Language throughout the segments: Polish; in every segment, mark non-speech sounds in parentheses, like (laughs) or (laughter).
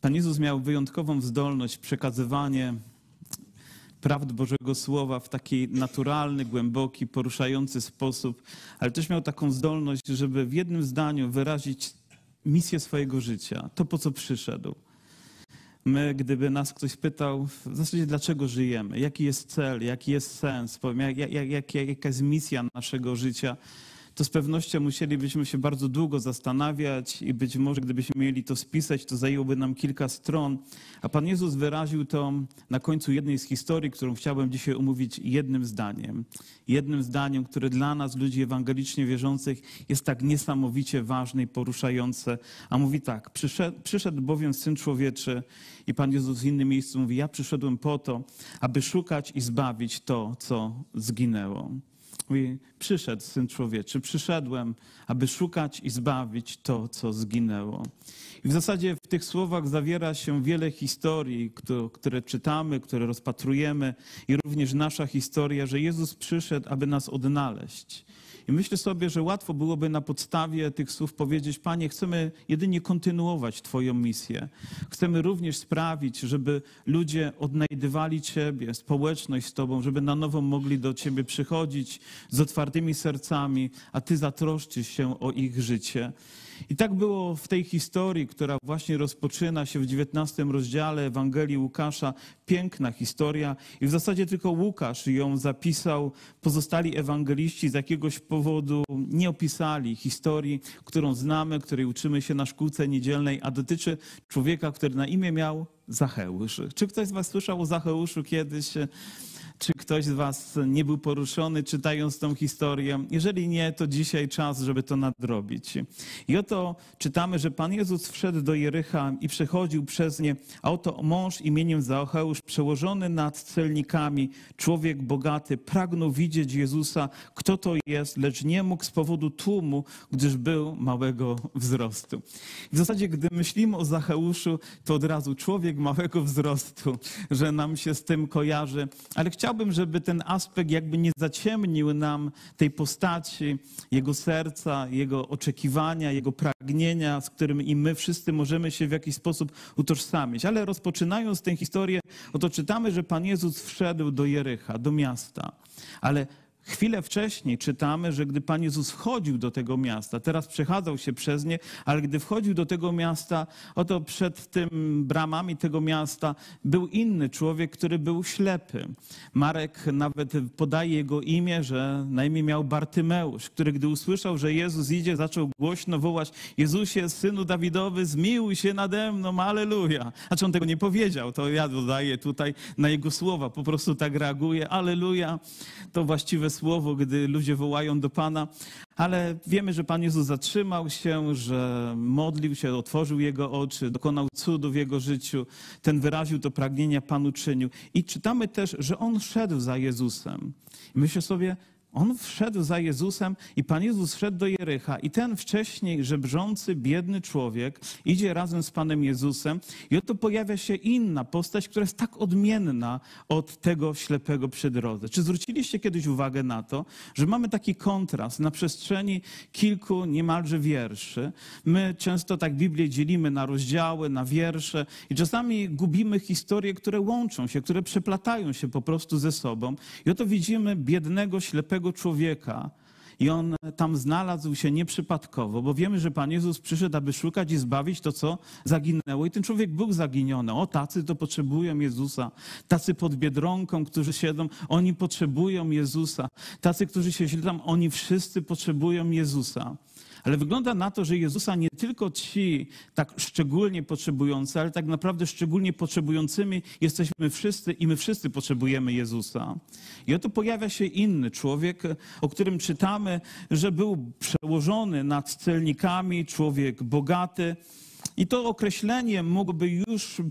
Pan Jezus miał wyjątkową zdolność przekazywanie prawd Bożego Słowa w taki naturalny, głęboki, poruszający sposób, ale też miał taką zdolność, żeby w jednym zdaniu wyrazić misję swojego życia, to po co przyszedł. My, gdyby nas ktoś pytał w zasadzie dlaczego żyjemy, jaki jest cel, jaki jest sens, jak, jak, jak, jaka jest misja naszego życia, to z pewnością musielibyśmy się bardzo długo zastanawiać i być może gdybyśmy mieli to spisać, to zajęłoby nam kilka stron. A Pan Jezus wyraził to na końcu jednej z historii, którą chciałbym dzisiaj omówić jednym zdaniem. Jednym zdaniem, które dla nas, ludzi ewangelicznie wierzących, jest tak niesamowicie ważne i poruszające. A mówi tak, przyszedł, przyszedł bowiem Syn Człowieczy i Pan Jezus w innym miejscu mówi, ja przyszedłem po to, aby szukać i zbawić to, co zginęło. Mówi, przyszedł Syn Człowieczy, przyszedłem, aby szukać i zbawić to, co zginęło. I w zasadzie w tych słowach zawiera się wiele historii, które czytamy, które rozpatrujemy i również nasza historia, że Jezus przyszedł, aby nas odnaleźć. I myślę sobie, że łatwo byłoby na podstawie tych słów powiedzieć: Panie, chcemy jedynie kontynuować Twoją misję. Chcemy również sprawić, żeby ludzie odnajdywali Ciebie, społeczność z Tobą, żeby na nowo mogli do Ciebie przychodzić z otwartymi sercami, a Ty zatroszczysz się o ich życie. I tak było w tej historii, która właśnie rozpoczyna się w XIX rozdziale Ewangelii Łukasza. Piękna historia i w zasadzie tylko Łukasz ją zapisał. Pozostali ewangeliści z jakiegoś powodu nie opisali historii, którą znamy, której uczymy się na szkółce niedzielnej, a dotyczy człowieka, który na imię miał Zacheusz. Czy ktoś z was słyszał o Zacheuszu kiedyś? Czy ktoś z Was nie był poruszony czytając tą historię? Jeżeli nie, to dzisiaj czas, żeby to nadrobić. I oto czytamy, że Pan Jezus wszedł do Jericha i przechodził przez nie, a oto mąż imieniem Zaocheusz, przełożony nad celnikami, człowiek bogaty, pragnął widzieć Jezusa, kto to jest, lecz nie mógł z powodu tłumu, gdyż był małego wzrostu. W zasadzie, gdy myślimy o Zacheuszu, to od razu człowiek małego wzrostu, że nam się z tym kojarzy, ale chciałbym chciałbym, żeby ten aspekt jakby nie zaciemnił nam tej postaci, jego serca, jego oczekiwania, jego pragnienia, z którym i my wszyscy możemy się w jakiś sposób utożsamić. Ale rozpoczynając tę historię, oto czytamy, że Pan Jezus wszedł do Jericha, do miasta. Ale Chwilę wcześniej czytamy, że gdy Pan Jezus wchodził do tego miasta, teraz przechadzał się przez nie, ale gdy wchodził do tego miasta, oto przed tym bramami tego miasta był inny człowiek, który był ślepy. Marek nawet podaje jego imię, że na imię miał Bartymeusz, który gdy usłyszał, że Jezus idzie, zaczął głośno wołać Jezusie, Synu Dawidowy, zmiłuj się nade mną, aleluja. Znaczy on tego nie powiedział, to ja dodaję tutaj na jego słowa, po prostu tak reaguje, aleluja. To właściwe gdy ludzie wołają do Pana, ale wiemy, że Pan Jezus zatrzymał się, że modlił się, otworzył jego oczy, dokonał cudu w jego życiu, ten wyraził to pragnienia Panu czynił. I czytamy też, że on szedł za Jezusem. Myślę sobie, on wszedł za Jezusem i Pan Jezus wszedł do Jericha i ten wcześniej żebrzący, biedny człowiek idzie razem z Panem Jezusem i oto pojawia się inna postać, która jest tak odmienna od tego ślepego przy drodze. Czy zwróciliście kiedyś uwagę na to, że mamy taki kontrast na przestrzeni kilku niemalże wierszy? My często tak Biblię dzielimy na rozdziały, na wiersze i czasami gubimy historie, które łączą się, które przeplatają się po prostu ze sobą. I oto widzimy biednego, ślepego człowieka. I on tam znalazł się nieprzypadkowo, bo wiemy, że Pan Jezus przyszedł, aby szukać i zbawić to, co zaginęło. I ten człowiek był zaginiony. O, tacy to potrzebują Jezusa. Tacy pod biedronką, którzy siedzą, oni potrzebują Jezusa. Tacy, którzy się siedzą, oni wszyscy potrzebują Jezusa. Ale wygląda na to, że Jezusa nie tylko ci tak szczególnie potrzebujący, ale tak naprawdę szczególnie potrzebującymi jesteśmy wszyscy i my wszyscy potrzebujemy Jezusa. I oto pojawia się inny człowiek, o którym czytamy, że był przełożony nad celnikami, człowiek bogaty. I to określenie mógłby już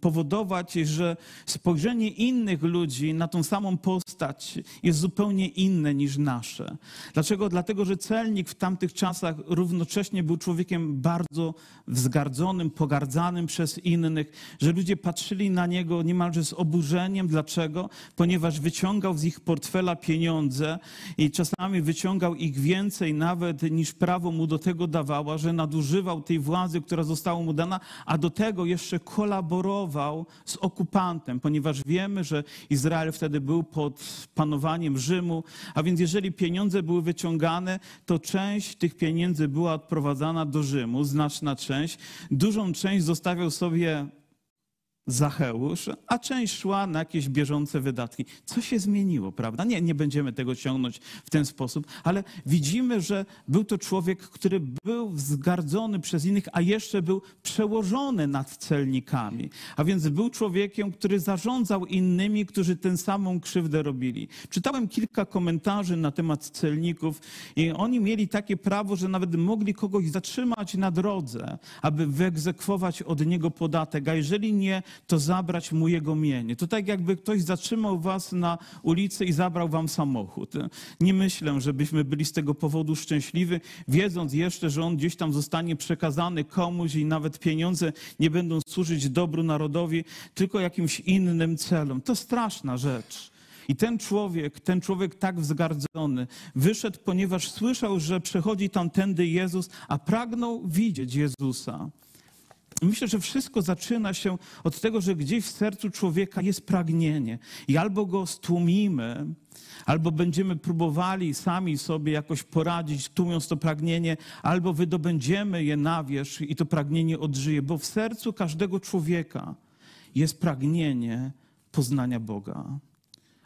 powodować, że spojrzenie innych ludzi na tą samą postać jest zupełnie inne niż nasze. Dlaczego? Dlatego, że celnik w tamtych czasach równocześnie był człowiekiem bardzo wzgardzonym, pogardzanym przez innych, że ludzie patrzyli na niego niemalże z oburzeniem. Dlaczego? Ponieważ wyciągał z ich portfela pieniądze i czasami wyciągał ich więcej nawet niż prawo mu do tego dawała, że nadużywał tej władzy, która została mu dana, a do tego jeszcze kolaborował z okupantem, ponieważ wiemy, że Izrael wtedy był pod panowaniem Rzymu, a więc jeżeli pieniądze były wyciągane, to część tych pieniędzy była odprowadzana do Rzymu, znaczna część. Dużą część zostawiał sobie Zacheusz, a część szła na jakieś bieżące wydatki. Co się zmieniło, prawda? Nie, nie będziemy tego ciągnąć w ten sposób, ale widzimy, że był to człowiek, który był wzgardzony przez innych, a jeszcze był przełożony nad celnikami. A więc był człowiekiem, który zarządzał innymi, którzy tę samą krzywdę robili. Czytałem kilka komentarzy na temat celników i oni mieli takie prawo, że nawet mogli kogoś zatrzymać na drodze, aby wyegzekwować od niego podatek, a jeżeli nie, to zabrać mu jego mienie. To tak jakby ktoś zatrzymał was na ulicy i zabrał wam samochód. Nie myślę, żebyśmy byli z tego powodu szczęśliwi, wiedząc jeszcze, że on gdzieś tam zostanie przekazany komuś i nawet pieniądze nie będą służyć dobru narodowi, tylko jakimś innym celom. To straszna rzecz. I ten człowiek, ten człowiek tak wzgardzony, wyszedł, ponieważ słyszał, że przechodzi tamtędy Jezus, a pragnął widzieć Jezusa. Myślę, że wszystko zaczyna się od tego, że gdzieś w sercu człowieka jest pragnienie i albo go stłumimy, albo będziemy próbowali sami sobie jakoś poradzić, tłumiąc to pragnienie, albo wydobędziemy je na wierzch i to pragnienie odżyje, bo w sercu każdego człowieka jest pragnienie poznania Boga.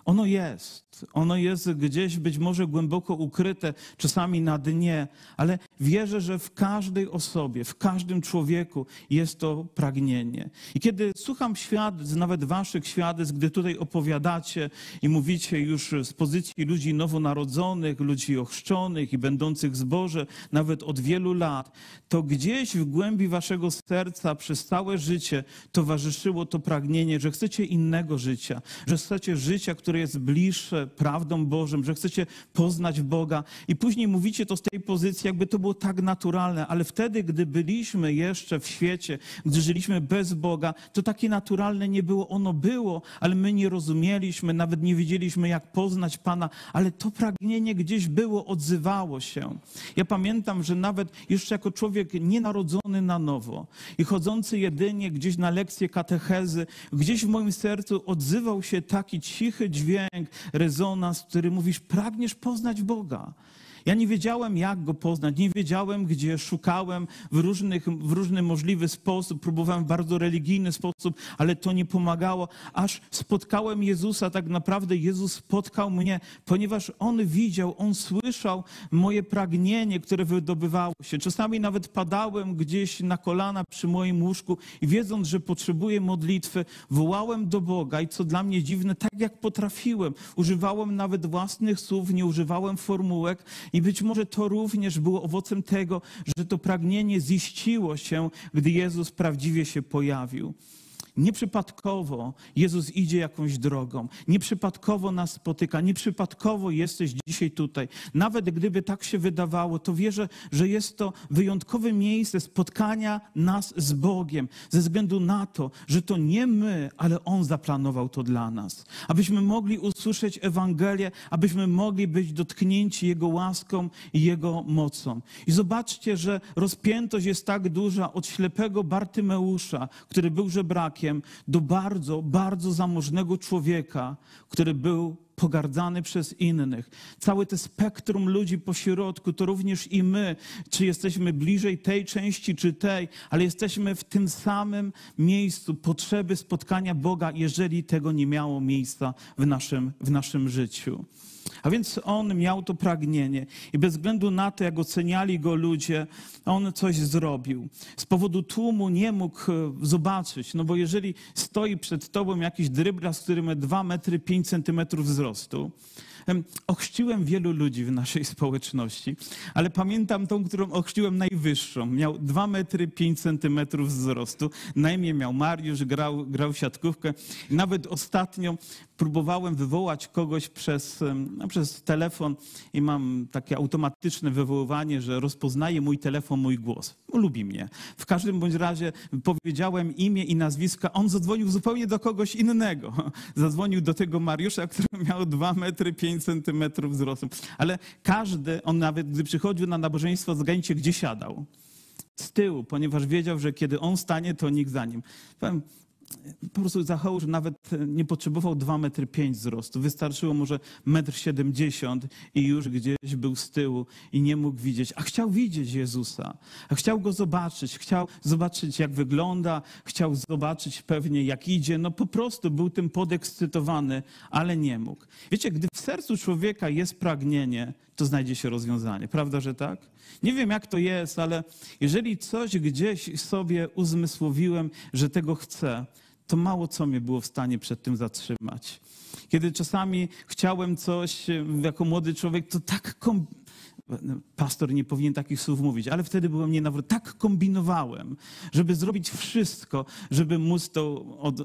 Ono jest. Ono jest gdzieś być może głęboko ukryte, czasami na dnie, ale wierzę, że w każdej osobie, w każdym człowieku jest to pragnienie. I kiedy słucham świadectw, nawet waszych świadectw, gdy tutaj opowiadacie i mówicie już z pozycji ludzi nowonarodzonych, ludzi ochrzczonych i będących z Boże, nawet od wielu lat, to gdzieś w głębi waszego serca przez całe życie towarzyszyło to pragnienie, że chcecie innego życia, że chcecie życia, które jest bliższe prawdą Bożym, że chcecie poznać Boga i później mówicie to z tej pozycji, jakby to było tak naturalne, ale wtedy, gdy byliśmy jeszcze w świecie, gdy żyliśmy bez Boga, to takie naturalne nie było. Ono było, ale my nie rozumieliśmy, nawet nie wiedzieliśmy, jak poznać Pana, ale to pragnienie gdzieś było, odzywało się. Ja pamiętam, że nawet jeszcze jako człowiek nienarodzony na nowo i chodzący jedynie gdzieś na lekcje katechezy, gdzieś w moim sercu odzywał się taki cichy dźwięk, dźwięk, rezonans, który mówisz, pragniesz poznać Boga. Ja nie wiedziałem, jak go poznać, nie wiedziałem, gdzie szukałem w, różnych, w różny możliwy sposób, próbowałem w bardzo religijny sposób, ale to nie pomagało, aż spotkałem Jezusa. Tak naprawdę Jezus spotkał mnie, ponieważ On widział, On słyszał moje pragnienie, które wydobywało się. Czasami nawet padałem gdzieś na kolana przy moim łóżku i wiedząc, że potrzebuję modlitwy, wołałem do Boga i co dla mnie dziwne, tak jak potrafiłem. Używałem nawet własnych słów, nie używałem formułek i być może to również było owocem tego, że to pragnienie ziściło się, gdy Jezus prawdziwie się pojawił. Nieprzypadkowo Jezus idzie jakąś drogą, nieprzypadkowo nas spotyka, nieprzypadkowo jesteś dzisiaj tutaj. Nawet gdyby tak się wydawało, to wierzę, że jest to wyjątkowe miejsce spotkania nas z Bogiem, ze względu na to, że to nie my, ale On zaplanował to dla nas. Abyśmy mogli usłyszeć Ewangelię, abyśmy mogli być dotknięci Jego łaską i Jego mocą. I zobaczcie, że rozpiętość jest tak duża od ślepego Bartymeusza, który był żebrakiem, do bardzo, bardzo zamożnego człowieka, który był pogardzany przez innych. Całe to spektrum ludzi po środku, to również i my, czy jesteśmy bliżej tej części, czy tej, ale jesteśmy w tym samym miejscu potrzeby spotkania Boga, jeżeli tego nie miało miejsca w naszym, w naszym życiu. A więc on miał to pragnienie i bez względu na to, jak oceniali go ludzie, on coś zrobił. Z powodu tłumu nie mógł e, zobaczyć, no bo jeżeli stoi przed tobą jakiś dryblas, który ma 2 metry 5 centymetrów wzrostu, Ochrzciłem wielu ludzi w naszej społeczności, ale pamiętam tą, którą ochrzciłem najwyższą. Miał 2 metry 5 centymetrów wzrostu. Na imię miał Mariusz, grał, grał siatkówkę. Nawet ostatnio próbowałem wywołać kogoś przez, no, przez telefon i mam takie automatyczne wywoływanie, że rozpoznaje mój telefon, mój głos. Lubi mnie. W każdym bądź razie powiedziałem imię i nazwisko. On zadzwonił zupełnie do kogoś innego. (laughs) Zadzwonił do tego Mariusza, który miał 2 metry 5 centymetrów wzrostu. Ale każdy, on nawet gdy przychodził na nabożeństwo, zgadnijcie, gdzie siadał. z tyłu, ponieważ wiedział, że kiedy on stanie, to nikt za nim. Powiem, po prostu Zacheusz nawet nie potrzebował 2 metry 5 wzrostu. Wystarczyło może 1,70 m i już gdzieś był z tyłu i nie mógł widzieć. A chciał widzieć Jezusa. A chciał go zobaczyć. Chciał zobaczyć, jak wygląda. Chciał zobaczyć pewnie, jak idzie. No po prostu był tym podekscytowany, ale nie mógł. Wiecie, gdy w sercu człowieka jest pragnienie, to znajdzie się rozwiązanie. Prawda, że tak? Nie wiem, jak to jest, ale jeżeli coś gdzieś sobie uzmysłowiłem, że tego chcę, to mało co mnie było w stanie przed tym zatrzymać. Kiedy czasami chciałem coś jako młody człowiek, to tak pastor nie powinien takich słów mówić, ale wtedy byłem nienawrócony. Tak kombinowałem, żeby zrobić wszystko, żeby móc, to, od,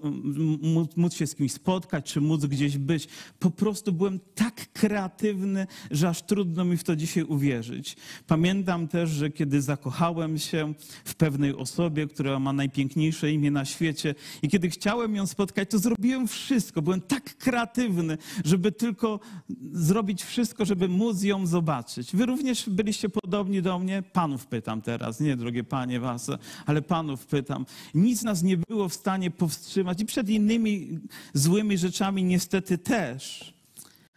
móc się z kimś spotkać, czy móc gdzieś być. Po prostu byłem tak kreatywny, że aż trudno mi w to dzisiaj uwierzyć. Pamiętam też, że kiedy zakochałem się w pewnej osobie, która ma najpiękniejsze imię na świecie i kiedy chciałem ją spotkać, to zrobiłem wszystko. Byłem tak kreatywny, żeby tylko zrobić wszystko, żeby móc ją zobaczyć. Wy również byliście podobni do mnie? Panów pytam teraz, nie drogie panie was, ale panów pytam. Nic nas nie było w stanie powstrzymać i przed innymi złymi rzeczami niestety też.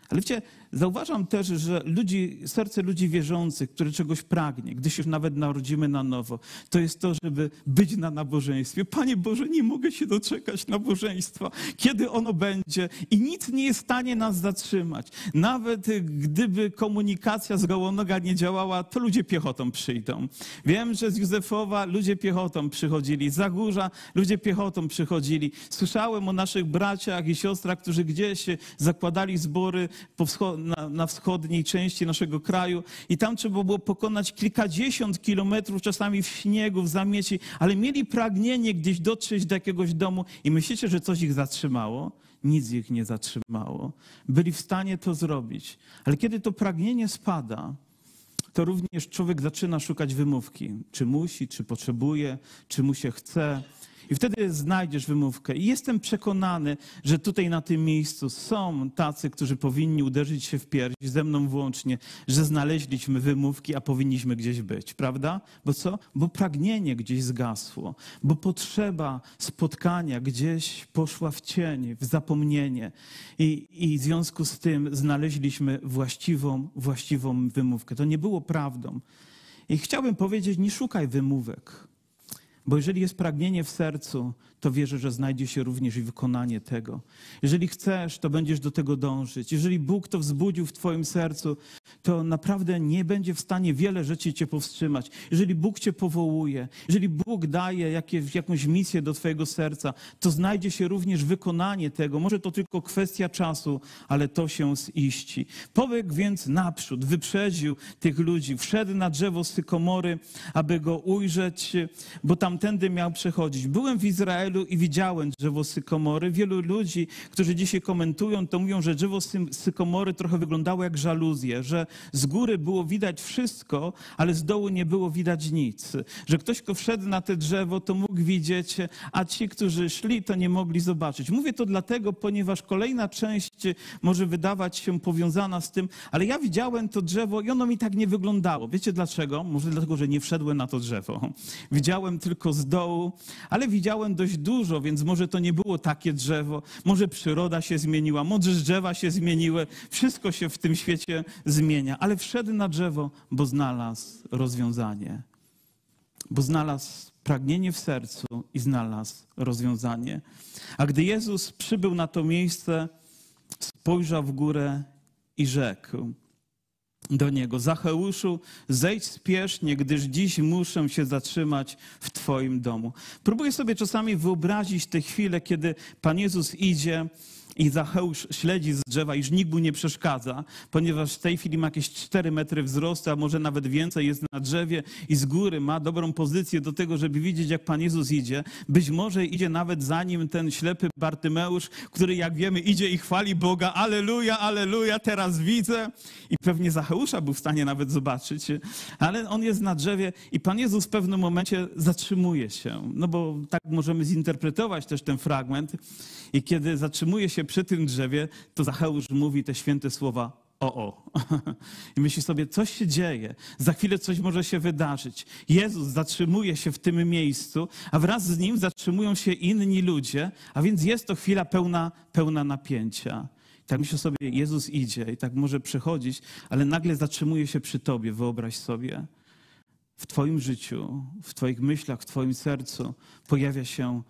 Ale wiecie, Zauważam też, że ludzi, serce ludzi wierzących, które czegoś pragnie, gdy się nawet narodzimy na nowo, to jest to, żeby być na nabożeństwie. Panie Boże, nie mogę się doczekać nabożeństwa, kiedy ono będzie i nic nie jest w stanie nas zatrzymać. Nawet gdyby komunikacja z Gołonoga nie działała, to ludzie piechotą przyjdą. Wiem, że z Józefowa ludzie piechotą przychodzili, z Zagórza ludzie piechotą przychodzili. Słyszałem o naszych braciach i siostrach, którzy gdzieś zakładali zbory po wschodzie na, na wschodniej części naszego kraju i tam trzeba było pokonać kilkadziesiąt kilometrów, czasami w śniegu, w zamieci, ale mieli pragnienie gdzieś dotrzeć do jakiegoś domu i myślicie, że coś ich zatrzymało? Nic ich nie zatrzymało. Byli w stanie to zrobić. Ale kiedy to pragnienie spada, to również człowiek zaczyna szukać wymówki. Czy musi, czy potrzebuje, czy mu się chce. I wtedy znajdziesz wymówkę. I jestem przekonany, że tutaj na tym miejscu są tacy, którzy powinni uderzyć się w pierś, ze mną włącznie, że znaleźliśmy wymówki, a powinniśmy gdzieś być, prawda? Bo co? Bo pragnienie gdzieś zgasło, bo potrzeba spotkania gdzieś poszła w cień, w zapomnienie. I, i w związku z tym znaleźliśmy właściwą, właściwą wymówkę. To nie było prawdą. I chciałbym powiedzieć, nie szukaj wymówek. Bo jeżeli jest pragnienie w sercu, to wierzę, że znajdzie się również i wykonanie tego. Jeżeli chcesz, to będziesz do tego dążyć. Jeżeli Bóg to wzbudził w Twoim sercu, to naprawdę nie będzie w stanie wiele rzeczy Cię powstrzymać. Jeżeli Bóg Cię powołuje, jeżeli Bóg daje jakieś, jakąś misję do Twojego serca, to znajdzie się również wykonanie tego. Może to tylko kwestia czasu, ale to się ziści. Powiek więc naprzód, wyprzedził tych ludzi, wszedł na drzewo sykomory, aby go ujrzeć, bo tamtędy miał przechodzić. Byłem w Izraelu, i widziałem drzewo sykomory. Wielu ludzi, którzy dzisiaj komentują, to mówią, że drzewo sykomory trochę wyglądało jak żaluzje, że z góry było widać wszystko, ale z dołu nie było widać nic. Że ktoś, kto wszedł na te drzewo, to mógł widzieć, a ci, którzy szli, to nie mogli zobaczyć. Mówię to dlatego, ponieważ kolejna część może wydawać się powiązana z tym, ale ja widziałem to drzewo i ono mi tak nie wyglądało. Wiecie dlaczego? Może dlatego, że nie wszedłem na to drzewo. Widziałem tylko z dołu, ale widziałem dość dużo, więc może to nie było takie drzewo, może przyroda się zmieniła, może drzewa się zmieniły, wszystko się w tym świecie zmienia, ale wszedł na drzewo, bo znalazł rozwiązanie, bo znalazł pragnienie w sercu i znalazł rozwiązanie. A gdy Jezus przybył na to miejsce, spojrzał w górę i rzekł: do niego: Zacheuszu, zejdź spiesznie, gdyż dziś muszę się zatrzymać w Twoim domu. Próbuję sobie czasami wyobrazić te chwile, kiedy Pan Jezus idzie i Zacheusz śledzi z drzewa, iż nikt mu nie przeszkadza, ponieważ w tej chwili ma jakieś 4 metry wzrostu, a może nawet więcej jest na drzewie i z góry ma dobrą pozycję do tego, żeby widzieć, jak Pan Jezus idzie. Być może idzie nawet za nim ten ślepy Bartymeusz, który, jak wiemy, idzie i chwali Boga. Aleluja, aleluja, teraz widzę. I pewnie Zacheusza był w stanie nawet zobaczyć, ale on jest na drzewie i Pan Jezus w pewnym momencie zatrzymuje się. No bo tak możemy zinterpretować też ten fragment. I kiedy zatrzymuje się przy tym drzewie, to Zacheusz mówi te święte słowa: o, o. (laughs) I myśli sobie, coś się dzieje, za chwilę coś może się wydarzyć. Jezus zatrzymuje się w tym miejscu, a wraz z nim zatrzymują się inni ludzie, a więc jest to chwila pełna, pełna napięcia. Tak myślę sobie, Jezus idzie i tak może przechodzić, ale nagle zatrzymuje się przy tobie, wyobraź sobie. W twoim życiu, w twoich myślach, w twoim sercu pojawia się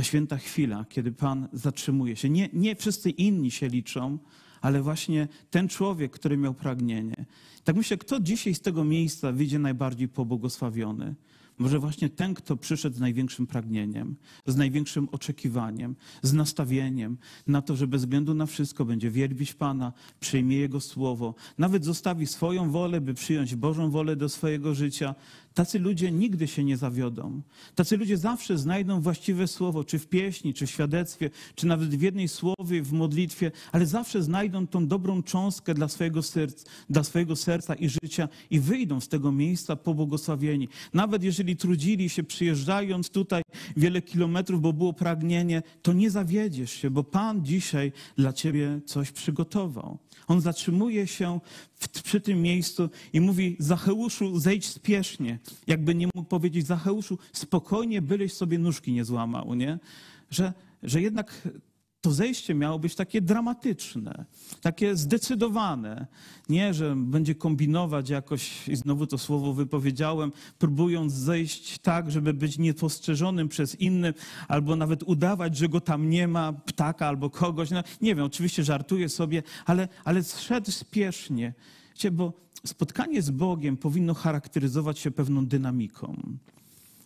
ta święta chwila, kiedy Pan zatrzymuje się. Nie, nie wszyscy inni się liczą, ale właśnie ten człowiek, który miał pragnienie. Tak myślę, kto dzisiaj z tego miejsca wyjdzie najbardziej pobłogosławiony? Może właśnie ten, kto przyszedł z największym pragnieniem, z największym oczekiwaniem, z nastawieniem na to, że bez względu na wszystko będzie wielbić Pana, przyjmie Jego słowo, nawet zostawi swoją wolę, by przyjąć Bożą wolę do swojego życia, Tacy ludzie nigdy się nie zawiodą. Tacy ludzie zawsze znajdą właściwe słowo, czy w pieśni, czy w świadectwie, czy nawet w jednej słowie, w modlitwie, ale zawsze znajdą tą dobrą cząstkę dla swojego serca, dla swojego serca i życia i wyjdą z tego miejsca pobłogosławieni. Nawet jeżeli trudzili się przyjeżdżając tutaj wiele kilometrów, bo było pragnienie, to nie zawiedziesz się, bo Pan dzisiaj dla ciebie coś przygotował. On zatrzymuje się w, przy tym miejscu i mówi: Zacheuszu, zejdź spiesznie. Jakby nie mógł powiedzieć: Zacheuszu, spokojnie, byleś sobie nóżki nie złamał, nie? Że, że jednak to zejście miało być takie dramatyczne, takie zdecydowane. Nie, że będzie kombinować jakoś, i znowu to słowo wypowiedziałem, próbując zejść tak, żeby być niepostrzeżonym przez innych, albo nawet udawać, że go tam nie ma, ptaka albo kogoś. No, nie wiem, oczywiście żartuję sobie, ale, ale szedł spiesznie. Wiecie, bo spotkanie z Bogiem powinno charakteryzować się pewną dynamiką.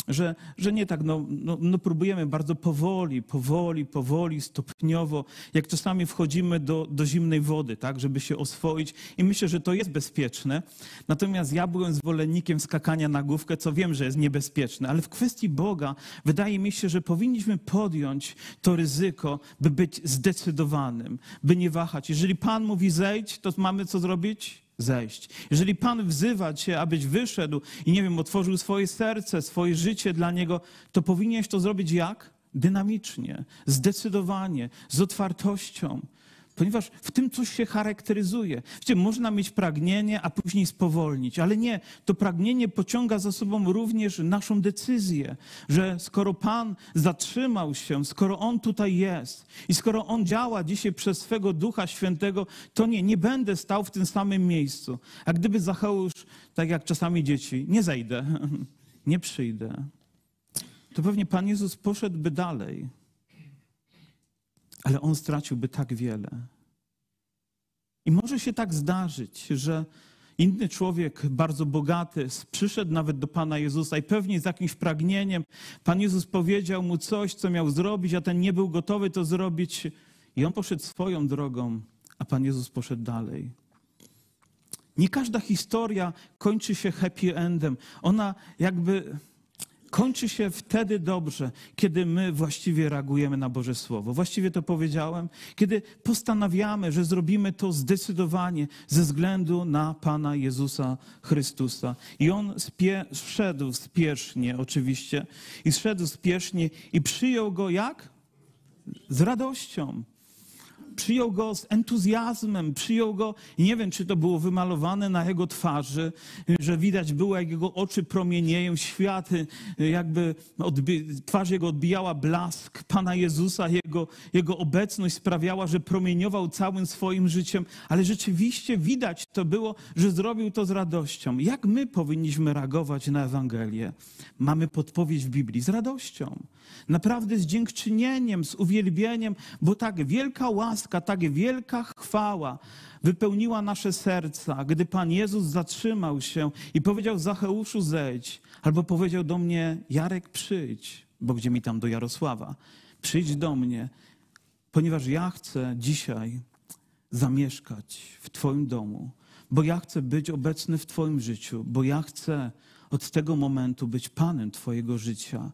Że, że nie tak, no, no, no, próbujemy bardzo powoli, powoli, powoli, stopniowo, jak czasami wchodzimy do, do zimnej wody, tak, żeby się oswoić i myślę, że to jest bezpieczne. Natomiast ja byłem zwolennikiem skakania na główkę, co wiem, że jest niebezpieczne, ale w kwestii Boga wydaje mi się, że powinniśmy podjąć to ryzyko, by być zdecydowanym, by nie wahać. Jeżeli Pan mówi zejdź, to mamy co zrobić? Zejść. Jeżeli Pan wzywa Cię, abyś wyszedł i nie wiem, otworzył swoje serce, swoje życie dla Niego, to powinieneś to zrobić jak? Dynamicznie, zdecydowanie, z otwartością ponieważ w tym coś się charakteryzuje. Wiecie, można mieć pragnienie, a później spowolnić, ale nie, to pragnienie pociąga za sobą również naszą decyzję, że skoro Pan zatrzymał się, skoro On tutaj jest i skoro On działa dzisiaj przez swego Ducha Świętego, to nie, nie będę stał w tym samym miejscu. A gdyby Zacheusz, tak jak czasami dzieci, nie zejdę, (laughs) nie przyjdę, to pewnie Pan Jezus poszedłby dalej ale on straciłby tak wiele. I może się tak zdarzyć, że inny człowiek, bardzo bogaty, przyszedł nawet do Pana Jezusa i pewnie z jakimś pragnieniem Pan Jezus powiedział mu coś, co miał zrobić, a ten nie był gotowy to zrobić. I on poszedł swoją drogą, a Pan Jezus poszedł dalej. Nie każda historia kończy się happy endem. Ona jakby kończy się wtedy dobrze, kiedy my właściwie reagujemy na Boże Słowo. Właściwie to powiedziałem, kiedy postanawiamy, że zrobimy to zdecydowanie ze względu na Pana Jezusa Chrystusa. I On spie, szedł spiesznie, oczywiście, i szedł spiesznie i przyjął go jak? Z radością przyjął go z entuzjazmem, przyjął go nie wiem, czy to było wymalowane na jego twarzy, że widać było, jak jego oczy promienieją, światy, jakby odbi- twarz jego odbijała blask Pana Jezusa, jego, jego obecność sprawiała, że promieniował całym swoim życiem, ale rzeczywiście widać to było, że zrobił to z radością. Jak my powinniśmy reagować na Ewangelię? Mamy podpowiedź w Biblii z radością, naprawdę z dziękczynieniem, z uwielbieniem, bo tak wielka łaska, tak wielka chwała wypełniła nasze serca, gdy Pan Jezus zatrzymał się i powiedział Zacheuszu zejdź, albo powiedział do mnie Jarek przyjdź, bo gdzie mi tam do Jarosława, przyjdź do mnie, ponieważ ja chcę dzisiaj zamieszkać w Twoim domu, bo ja chcę być obecny w Twoim życiu, bo ja chcę od tego momentu być Panem Twojego życia.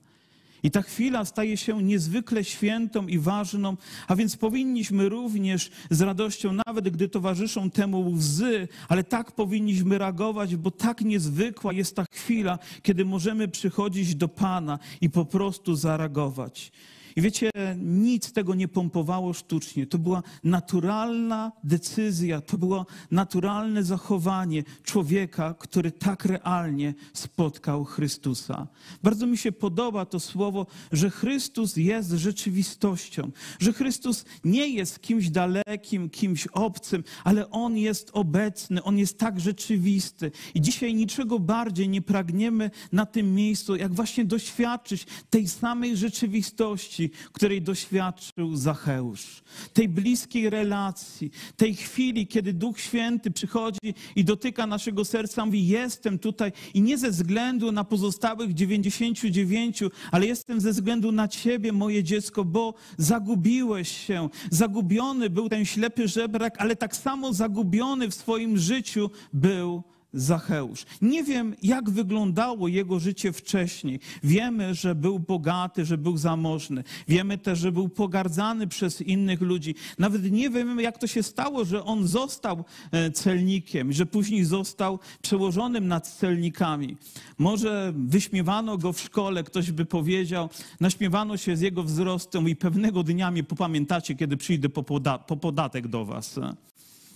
I ta chwila staje się niezwykle świętą i ważną, a więc powinniśmy również z radością, nawet gdy towarzyszą temu łzy, ale tak powinniśmy reagować, bo tak niezwykła jest ta chwila, kiedy możemy przychodzić do Pana i po prostu zareagować. I wiecie, nic tego nie pompowało sztucznie. To była naturalna decyzja, to było naturalne zachowanie człowieka, który tak realnie spotkał Chrystusa. Bardzo mi się podoba to słowo, że Chrystus jest rzeczywistością, że Chrystus nie jest kimś dalekim, kimś obcym, ale On jest obecny, On jest tak rzeczywisty. I dzisiaj niczego bardziej nie pragniemy na tym miejscu, jak właśnie doświadczyć tej samej rzeczywistości, której doświadczył Zacheusz. Tej bliskiej relacji, tej chwili, kiedy Duch Święty przychodzi i dotyka naszego serca, mówi: Jestem tutaj i nie ze względu na pozostałych 99, ale jestem ze względu na Ciebie, moje dziecko, bo zagubiłeś się. Zagubiony był ten ślepy żebrak, ale tak samo zagubiony w swoim życiu był Zacheusz. Nie wiem, jak wyglądało jego życie wcześniej. Wiemy, że był bogaty, że był zamożny. Wiemy też, że był pogardzany przez innych ludzi. Nawet nie wiemy, jak to się stało, że on został e, celnikiem, że później został przełożonym nad celnikami. Może wyśmiewano go w szkole, ktoś by powiedział, naśmiewano się z jego wzrostem i pewnego dnia mnie popamiętacie, kiedy przyjdę po, poda po podatek do was.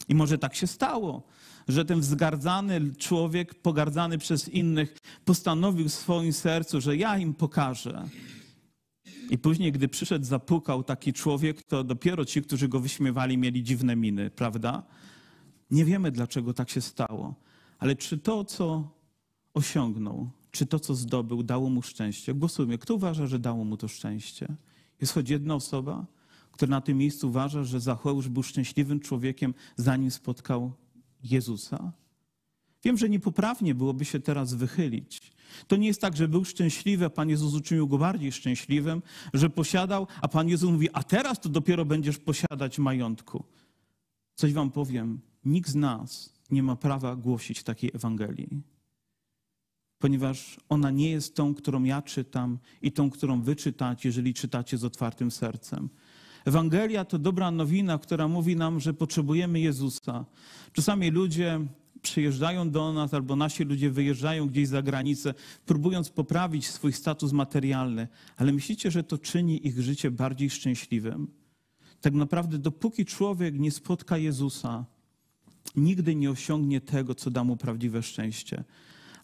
I może tak się stało że ten wzgardzany człowiek, pogardzany przez innych, postanowił w swoim sercu, że ja im pokażę. I później, gdy przyszedł, zapukał taki człowiek, to dopiero ci, którzy go wyśmiewali, mieli dziwne miny, prawda? Nie wiemy, dlaczego tak się stało, ale czy to, co osiągnął, czy to, co zdobył, dało mu szczęście? Głosujmy. Kto uważa, że dało mu to szczęście? Jest choć jedna osoba, która na tym miejscu uważa, że Zacheusz był szczęśliwym człowiekiem, zanim spotkał Jezusa? Wiem, że niepoprawnie byłoby się teraz wychylić. To nie jest tak, że był szczęśliwy, a Pan Jezus uczynił go bardziej szczęśliwym, że posiadał, a Pan Jezus mówi, a teraz to dopiero będziesz posiadać majątku. Coś wam powiem, nikt z nas nie ma prawa głosić takiej Ewangelii, ponieważ ona nie jest tą, którą ja czytam i tą, którą wy czytacie, jeżeli czytacie z otwartym sercem. Ewangelia to dobra nowina, która mówi nam, że potrzebujemy Jezusa. Czasami ludzie przyjeżdżają do nas, albo nasi ludzie wyjeżdżają gdzieś za granicę, próbując poprawić swój status materialny, ale myślicie, że to czyni ich życie bardziej szczęśliwym? Tak naprawdę, dopóki człowiek nie spotka Jezusa, nigdy nie osiągnie tego, co da mu prawdziwe szczęście.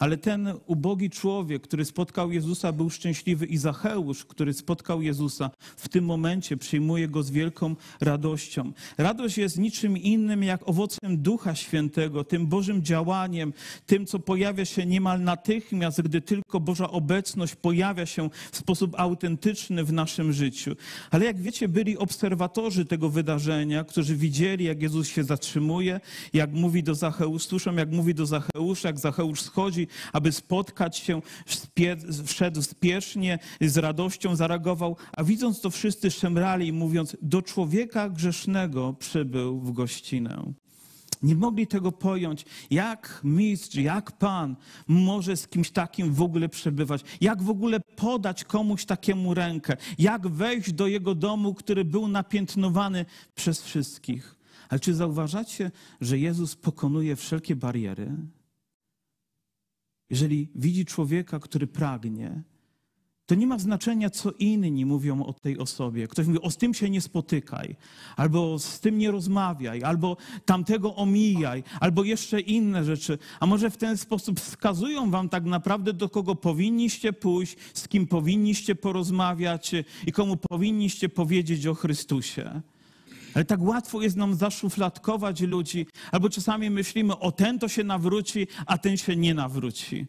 Ale ten ubogi człowiek, który spotkał Jezusa, był szczęśliwy i Zacheusz, który spotkał Jezusa, w tym momencie przyjmuje go z wielką radością. Radość jest niczym innym jak owocem Ducha Świętego, tym Bożym działaniem, tym, co pojawia się niemal natychmiast, gdy tylko Boża obecność pojawia się w sposób autentyczny w naszym życiu. Ale jak wiecie, byli obserwatorzy tego wydarzenia, którzy widzieli, jak Jezus się zatrzymuje, jak mówi do Zacheusza, słyszą, jak mówi do Zacheusza, jak Zacheusz schodzi aby spotkać się, wszedł spiesznie, z radością zareagował, a widząc to wszyscy szemrali, mówiąc, do człowieka grzesznego przybył w gościnę. Nie mogli tego pojąć, jak mistrz, jak pan może z kimś takim w ogóle przebywać, jak w ogóle podać komuś takiemu rękę, jak wejść do jego domu, który był napiętnowany przez wszystkich. Ale czy zauważacie, że Jezus pokonuje wszelkie bariery? Jeżeli widzi człowieka, który pragnie, to nie ma znaczenia, co inni mówią o tej osobie. Ktoś mówi, o z tym się nie spotykaj, albo z tym nie rozmawiaj, albo tamtego omijaj, albo jeszcze inne rzeczy. A może w ten sposób wskazują wam tak naprawdę, do kogo powinniście pójść, z kim powinniście porozmawiać i komu powinniście powiedzieć o Chrystusie. Ale tak łatwo jest nam zaszufladkować ludzi, albo czasami myślimy, o ten to się nawróci, a ten się nie nawróci.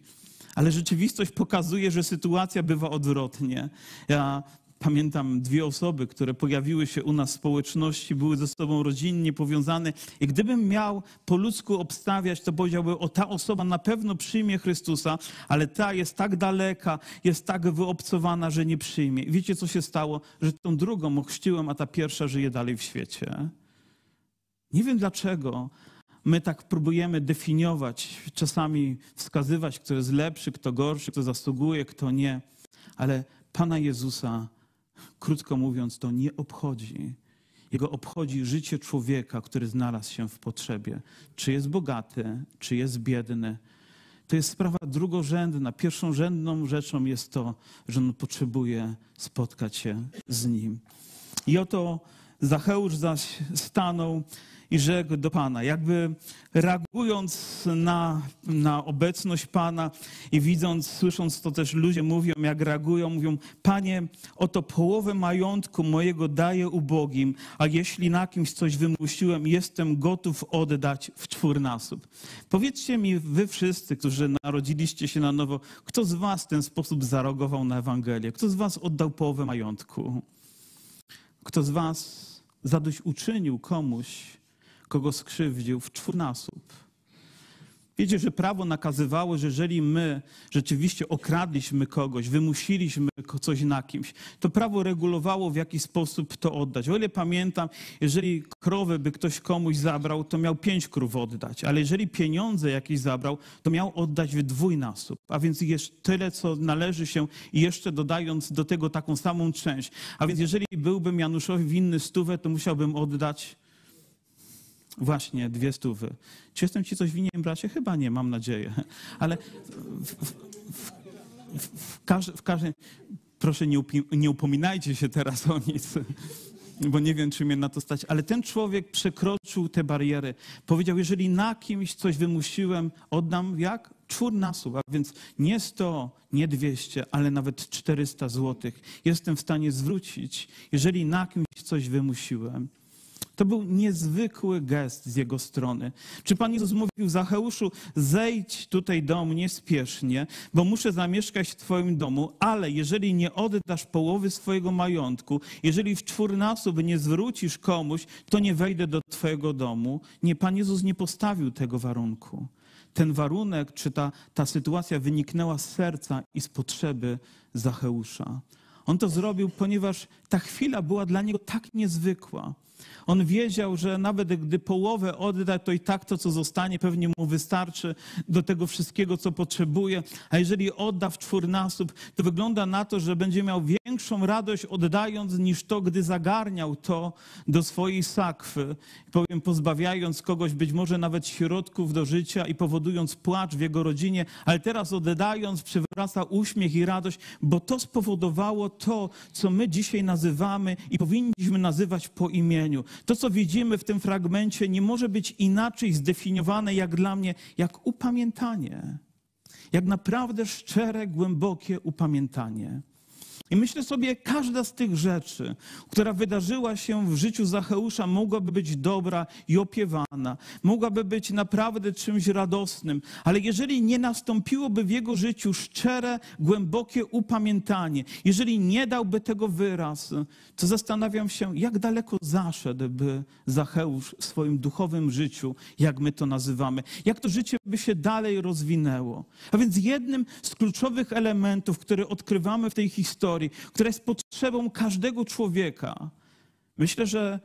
Ale rzeczywistość pokazuje, że sytuacja bywa odwrotnie. Ja Pamiętam dwie osoby, które pojawiły się u nas w społeczności, były ze sobą rodzinnie powiązane. I gdybym miał po ludzku obstawiać, to powiedziałbym, o ta osoba na pewno przyjmie Chrystusa, ale ta jest tak daleka, jest tak wyobcowana, że nie przyjmie. I wiecie, co się stało? Że tą drugą ochrzciłem, a ta pierwsza żyje dalej w świecie. Nie wiem dlaczego. My tak próbujemy definiować, czasami wskazywać, kto jest lepszy, kto gorszy, kto zasługuje, kto nie. Ale Pana Jezusa Krótko mówiąc, to nie obchodzi. Jego obchodzi życie człowieka, który znalazł się w potrzebie. Czy jest bogaty, czy jest biedny. to jest sprawa drugorzędna. Pierwszorzędną rzeczą jest to, że on potrzebuje spotkać się z nim. I oto Zacheusz zaś stanął i rzekł do Pana, jakby reagując na, na obecność Pana i widząc, słysząc to też ludzie mówią, jak reagują, mówią, Panie, oto połowę majątku mojego daję ubogim, a jeśli na kimś coś wymusiłem, jestem gotów oddać w czwórnasób. Powiedzcie mi, wy wszyscy, którzy narodziliście się na nowo, kto z was w ten sposób zareagował na Ewangelię? Kto z was oddał połowę majątku? Kto z was zadośćuczynił komuś, kogo skrzywdził w czwórnasób. Wiecie, że prawo nakazywało, że jeżeli my rzeczywiście okradliśmy kogoś, wymusiliśmy coś na kimś, to prawo regulowało, w jaki sposób to oddać. O ile pamiętam, jeżeli krowę by ktoś komuś zabrał, to miał pięć krów oddać, ale jeżeli pieniądze jakieś zabrał, to miał oddać w dwójnasób. A więc jest tyle, co należy się i jeszcze dodając do tego taką samą część. A więc jeżeli byłbym Januszowi winny stówę, to musiałbym oddać Właśnie, dwie stówy. Czy jestem ci coś winien, bracie? Chyba nie, mam nadzieję. Ale w, w, w, w, każdym. Proszę, nie, nie upominajcie się teraz o nic, bo nie wiem, czy mnie na to stać. Ale ten człowiek przekroczył te bariery. Powiedział, jeżeli na kimś coś wymusiłem, oddam jak? Czwórnasób, a więc nie 100, nie 200, ale nawet 400 złotych. Jestem w stanie zwrócić, jeżeli na kimś coś wymusiłem. To był niezwykły gest z jego strony. Czy Pan Jezus mówił Zacheuszu, zejdź tutaj do mnie spiesznie, bo muszę zamieszkać w Twoim domu, ale jeżeli nie oddasz połowy swojego majątku, jeżeli w czwórnasób nie zwrócisz komuś, to nie wejdę do Twojego domu. Nie, Pan Jezus nie postawił tego warunku. Ten warunek, czy ta, ta sytuacja wyniknęła z serca i z potrzeby Zacheusza. On to zrobił, ponieważ ta chwila była dla niego tak niezwykła. On wiedział, że nawet gdy połowę odda, to i tak to, co zostanie, pewnie mu wystarczy do tego wszystkiego, co potrzebuje. A jeżeli odda w czwórnasób, to wygląda na to, że będzie miał większą radość oddając, niż to, gdy zagarniał to do swojej sakwy. Powiem, pozbawiając kogoś być może nawet środków do życia i powodując płacz w jego rodzinie, ale teraz oddając przywraca uśmiech i radość, bo to spowodowało to, co my dzisiaj nazywamy i powinniśmy nazywać po imieniu. To, co widzimy w tym fragmencie, nie może być inaczej zdefiniowane, jak dla mnie, jak upamiętanie. Jak naprawdę szczere, głębokie upamiętanie. I myślę sobie, każda z tych rzeczy, która wydarzyła się w życiu Zacheusza, mogłaby być dobra i opiewana, mogłaby być naprawdę czymś radosnym, ale jeżeli nie nastąpiłoby w jego życiu szczere, głębokie upamiętanie, jeżeli nie dałby tego wyraz, to zastanawiam się, jak daleko zaszedłby Zacheusz w swoim duchowym życiu, jak my to nazywamy, jak to życie by się dalej rozwinęło. A więc jednym z kluczowych elementów, które odkrywamy w tej historii, historii, która jest potrzebą każdego człowieka. Myślę, że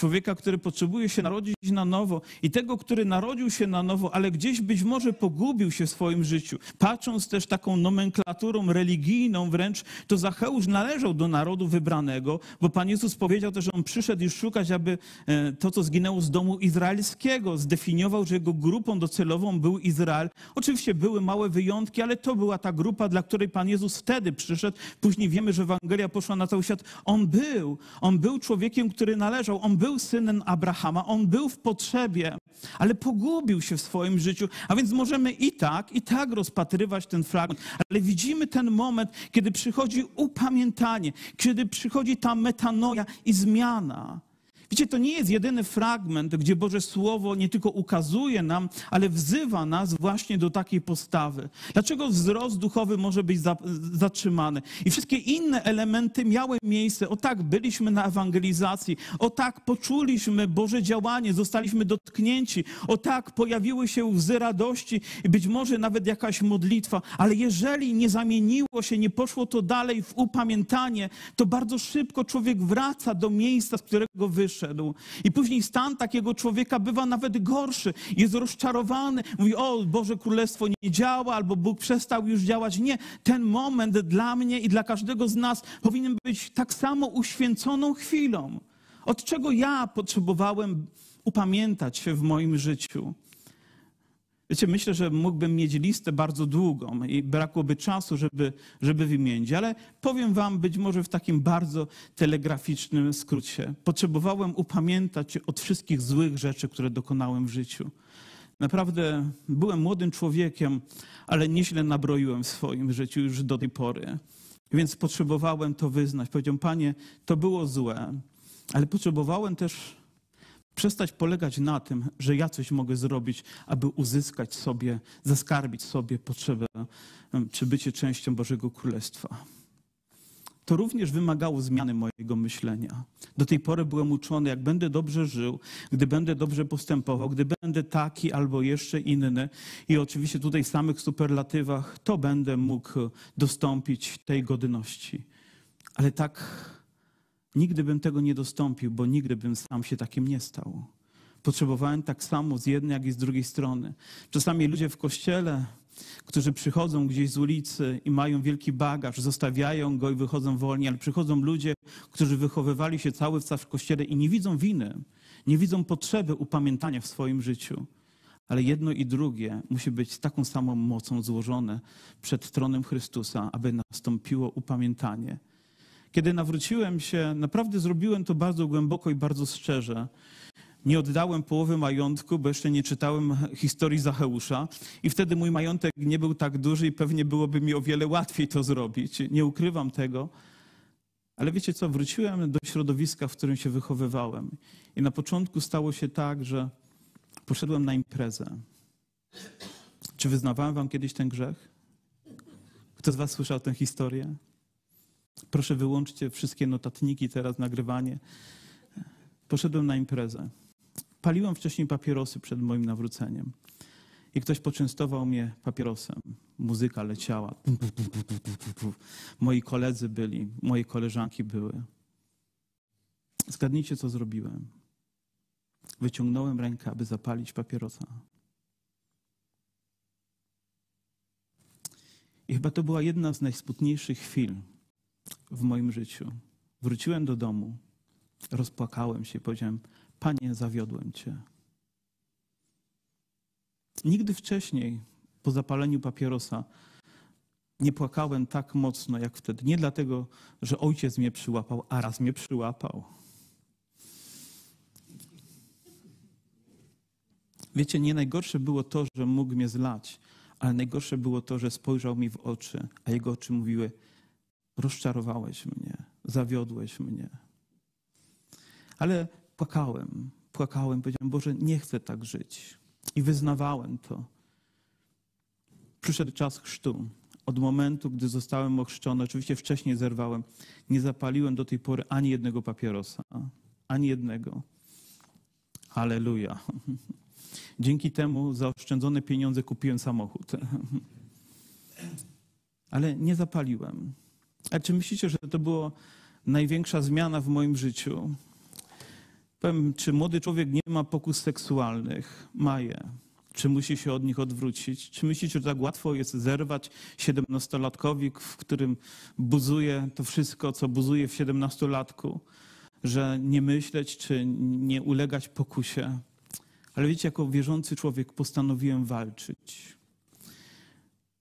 człowieka, który potrzebuje się narodzić na nowo i tego, który narodził się na nowo, ale gdzieś być może pogubił się w swoim życiu. Patrząc też taką nomenklaturą religijną wręcz, to Zacheusz należał do narodu wybranego, bo Pan Jezus powiedział też, że on przyszedł już szukać, aby e, to, co zginęło z domu izraelskiego, zdefiniował, że jego grupą docelową był Izrael. Oczywiście były małe wyjątki, ale to była ta grupa, dla której Pan Jezus wtedy przyszedł. Później wiemy, że Ewangelia poszła na cały świat. On był, on był człowiekiem, który należał, on był synem Abrahama, on był w potrzebie, ale pogubił się w swoim życiu. A więc możemy i tak, i tak rozpatrywać ten fragment, ale widzimy ten moment, kiedy przychodzi upamiętanie, kiedy przychodzi ta metanoja i zmiana. Wiecie, to nie jest jedyny fragment, gdzie Boże Słowo nie tylko ukazuje nam, ale wzywa nas właśnie do takiej postawy. Dlaczego wzrost duchowy może być zatrzymany? I wszystkie inne elementy miały miejsce. O tak, byliśmy na ewangelizacji. O tak, poczuliśmy Boże działanie, zostaliśmy dotknięci. O tak, pojawiły się łzy radości i być może nawet jakaś modlitwa. Ale jeżeli nie zamieniło się, nie poszło to dalej w upamiętanie, to bardzo szybko człowiek wraca do miejsca, z którego wyszedł wyszedł. I później stan takiego człowieka bywa nawet gorszy. Jest rozczarowany. Mówi, o Boże Królestwo nie działa, albo Bóg przestał już działać. Nie, ten moment dla mnie i dla każdego z nas powinien być tak samo uświęconą chwilą. Od czego ja potrzebowałem upamiętać się w moim życiu. Wiecie, myślę, że mógłbym mieć listę bardzo długą i brakłoby czasu, żeby, żeby wymienić, ale powiem wam być może w takim bardzo telegraficznym skrócie. Potrzebowałem upamiętać od wszystkich złych rzeczy, które dokonałem w życiu. Naprawdę byłem młodym człowiekiem, ale nieźle nabroiłem w swoim życiu już do tej pory. Więc potrzebowałem to wyznać. Powiedziałem, Panie, to było złe, ale potrzebowałem też przestać polegać na tym, że ja coś mogę zrobić, aby uzyskać sobie, zaskarbić sobie potrzebę, czy bycie częścią Bożego Królestwa to również wymagało zmiany mojego myślenia. Do tej pory byłem uczony, jak będę dobrze żył, gdy będę dobrze postępował, gdy będę taki albo jeszcze inny i oczywiście tutaj w samych superlatywach, to będę mógł dostąpić tej godności. Ale tak nigdy bym tego nie dostąpił, bo nigdy bym sam się takim nie stał. Potrzebowałem tak samo z jednej, jak i z drugiej strony. Czasami ludzie w kościele którzy przychodzą gdzieś z ulicy i mają wielki bagaż, zostawiają go i wychodzą wolni, ale przychodzą ludzie, którzy wychowywali się cały w kościele i nie widzą winy, nie widzą potrzeby upamiętania w swoim życiu. Ale jedno i drugie musi być taką samą mocą złożone przed tronem Chrystusa, aby nastąpiło upamiętanie. Kiedy nawróciłem się, naprawdę zrobiłem to bardzo głęboko i bardzo szczerze nie oddałem połowy majątku, bo jeszcze nie czytałem historii Zacheusza i wtedy mój majątek nie był tak duży i pewnie byłoby mi o wiele łatwiej to zrobić. Nie ukrywam tego. Ale wiecie co, wróciłem do środowiska, w którym się wychowywałem. I na początku stało się tak, że poszedłem na imprezę. Czy wyznawałem wam kiedyś ten grzech? Kto z was słyszał tę historię? Proszę wyłączcie wszystkie notatniki, teraz nagrywanie. Poszedłem na imprezę. Paliłem wcześniej papierosy przed moim nawróceniem. I ktoś poczęstował mnie papierosem. Muzyka leciała. Moi koledzy byli, moje koleżanki były. Zgadnijcie, co zrobiłem. Wyciągnąłem rękę, aby zapalić papierosa. I chyba to była jedna z najsmutniejszych chwil w moim życiu. Wróciłem do domu, rozpłakałem się i powiedziałem: Panie, zawiodłem Cię. Nigdy wcześniej, po zapaleniu papierosa, nie płakałem tak mocno jak wtedy. Nie dlatego, że ojciec mnie przyłapał, a raz mnie przyłapał. Wiecie, nie najgorsze było to, że mógł mnie zlać, ale najgorsze było to, że spojrzał mi w oczy, a jego oczy mówiły: Rozczarowałeś mnie, zawiodłeś mnie. Ale płakałem, płakałem, powiedziałem, Boże, nie chcę tak żyć. I wyznawałem to. Przyszedł czas chrztu. Od momentu, gdy zostałem ochrzczony, oczywiście wcześniej zerwałem, nie zapaliłem do tej pory ani jednego papierosa. Ani jednego. Aleluja. (laughs) Dzięki temu za oszczędzone pieniądze kupiłem samochód. (laughs) Ale nie zapaliłem. A czy myślicie, że to była największa zmiana w moim życiu? Powiem, czy młody człowiek nie ma pokus seksualnych? Ma je. Czy musi się od nich odwrócić? Czy myślicie, że tak łatwo jest zerwać siedemnastolatkowi, w którym buzuje to wszystko, co buzuje w siedemnastolatku? Że nie myśleć, czy nie ulegać pokusie? Ale wiecie, jako wierzący człowiek postanowiłem walczyć.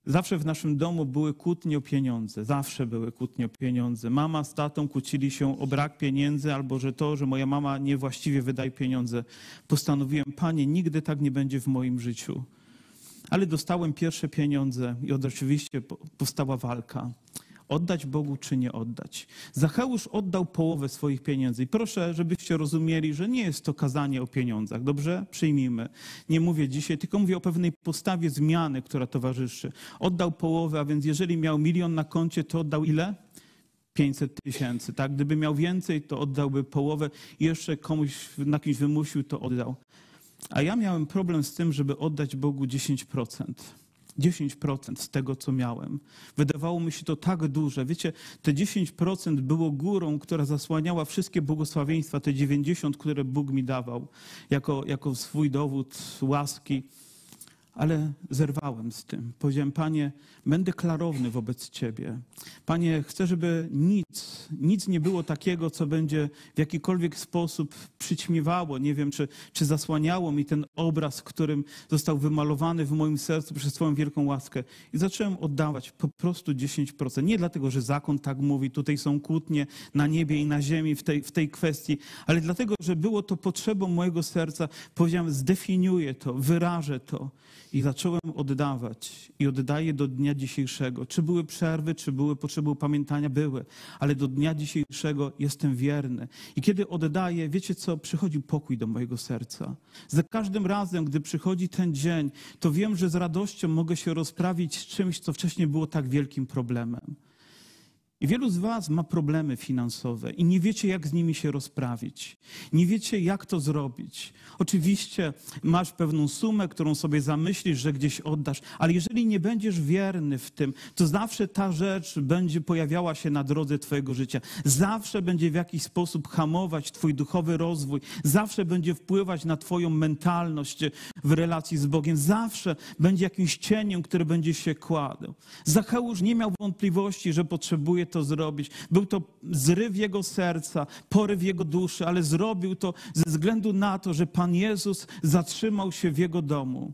Zawsze w naszym domu były kłótnie o pieniądze. Zawsze były kłótnie o pieniądze. Mama z tatą kłócili się o brak pieniędzy albo że to, że moja mama niewłaściwie wydaje pieniądze. Postanowiłem, panie, nigdy tak nie będzie w moim życiu. Ale dostałem pierwsze pieniądze i oczywiście powstała walka oddać Bogu czy nie oddać. Zacheusz oddał połowę swoich pieniędzy. I proszę, żebyście rozumieli, że nie jest to kazanie o pieniądzach. Dobrze? Przyjmijmy. Nie mówię dzisiaj, tylko mówię o pewnej postawie zmiany, która towarzyszy. Oddał połowę, a więc jeżeli miał milion na koncie, to oddał ile? 500 tysięcy. Tak? Gdyby miał więcej, to oddałby połowę jeszcze komuś na kimś wymusił, to oddał. A ja miałem problem z tym, żeby oddać Bogu 10%. 10% z tego, co miałem. Wydawało mi się to tak duże. Wiecie, te 10% było górą, która zasłaniała wszystkie błogosławieństwa, te 90, które Bóg mi dawał, jako, jako swój dowód łaski. Ale zerwałem z tym. Powiedziałem, Panie, będę klarowny wobec Ciebie. Panie, chcę, żeby nic, nic nie było takiego, co będzie w jakikolwiek sposób przyćmiewało, nie wiem, czy, czy zasłaniało mi ten obraz, którym został wymalowany w moim sercu przez Twoją wielką łaskę. I zacząłem oddawać po prostu 10%. Nie dlatego, że zakon tak mówi, tutaj są kłótnie na niebie i na ziemi w tej, w tej kwestii, ale dlatego, że było to potrzebą mojego serca. Powiedziałem, zdefiniuję to, wyrażę to. I zacząłem oddawać i oddaję do dnia dzisiejszego. Czy były przerwy, czy były potrzeby upamiętania? Były, ale do dnia dzisiejszego jestem wierny. I kiedy oddaję, wiecie co? Przychodzi pokój do mojego serca. Za każdym razem, gdy przychodzi ten dzień, to wiem, że z radością mogę się rozprawić z czymś, co wcześniej było tak wielkim problemem. I wielu z Was ma problemy finansowe i nie wiecie, jak z nimi się rozprawić. Nie wiecie, jak to zrobić. Oczywiście masz pewną sumę, którą sobie zamyślisz, że gdzieś oddasz, ale jeżeli nie będziesz wierny w tym, to zawsze ta rzecz będzie pojawiała się na drodze Twojego życia. Zawsze będzie w jakiś sposób hamować Twój duchowy rozwój. Zawsze będzie wpływać na Twoją mentalność w relacji z Bogiem. Zawsze będzie jakimś cieniem, który będzie się kładł. Zacheusz nie miał wątpliwości, że potrzebuje to zrobić. Był to zryw jego serca, poryw jego duszy, ale zrobił to ze względu na to, że Pan Jezus zatrzymał się w jego domu.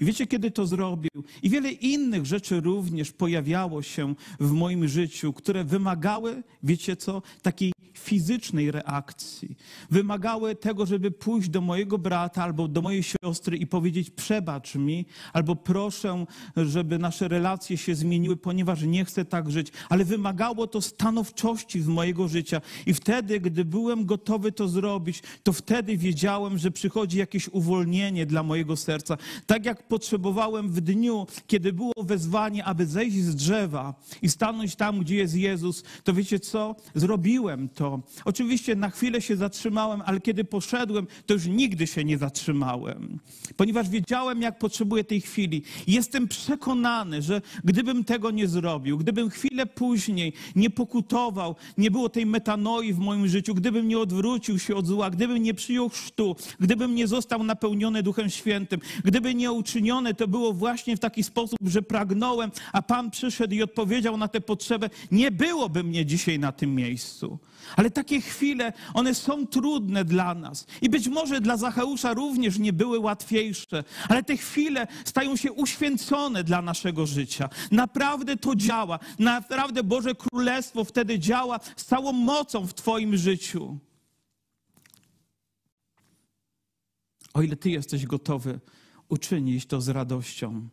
I wiecie, kiedy to zrobił? I wiele innych rzeczy również pojawiało się w moim życiu, które wymagały, wiecie co, takiej fizycznej reakcji. Wymagały tego, żeby pójść do mojego brata albo do mojej siostry i powiedzieć: Przebacz mi, albo proszę, żeby nasze relacje się zmieniły, ponieważ nie chcę tak żyć. Ale wymagało to stanowczości z mojego życia. I wtedy, gdy byłem gotowy to zrobić, to wtedy wiedziałem, że przychodzi jakieś uwolnienie dla mojego serca. Tak jak potrzebowałem w dniu, kiedy było wezwanie, aby zejść z drzewa i stanąć tam, gdzie jest Jezus, to wiecie co? Zrobiłem to. Oczywiście na chwilę się zatrzymałem, ale kiedy poszedłem, to już nigdy się nie zatrzymałem, ponieważ wiedziałem, jak potrzebuję tej chwili. Jestem przekonany, że gdybym tego nie zrobił, gdybym chwilę później nie pokutował, nie było tej metanoi w moim życiu, gdybym nie odwrócił się od zła, gdybym nie przyjął chrztu, gdybym nie został napełniony Duchem Świętym, gdyby nie uczynione to było właśnie w taki sposób, że pragnąłem, a Pan przyszedł i odpowiedział na tę potrzebę, nie byłoby mnie dzisiaj na tym miejscu. Ale takie chwile, one są trudne dla nas. I być może dla Zacheusza również nie były łatwiejsze, ale te chwile stają się uświęcone dla naszego życia. Naprawdę to działa. Naprawdę Boże Królestwo wtedy działa z całą mocą w Twoim życiu. O ile Ty jesteś gotowy uczynić to z radością.